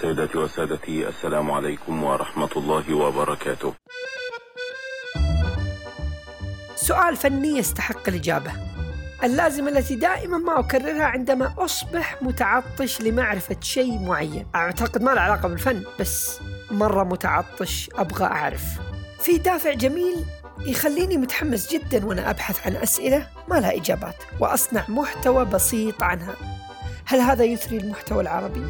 سيداتي وسادتي السلام عليكم ورحمة الله وبركاته. سؤال فني يستحق الإجابة. اللازمة التي دائما ما أكررها عندما أصبح متعطش لمعرفة شيء معين. أعتقد ما له علاقة بالفن بس مرة متعطش أبغى أعرف. في دافع جميل يخليني متحمس جدا وأنا أبحث عن أسئلة ما لها إجابات وأصنع محتوى بسيط عنها هل هذا يثري المحتوى العربي؟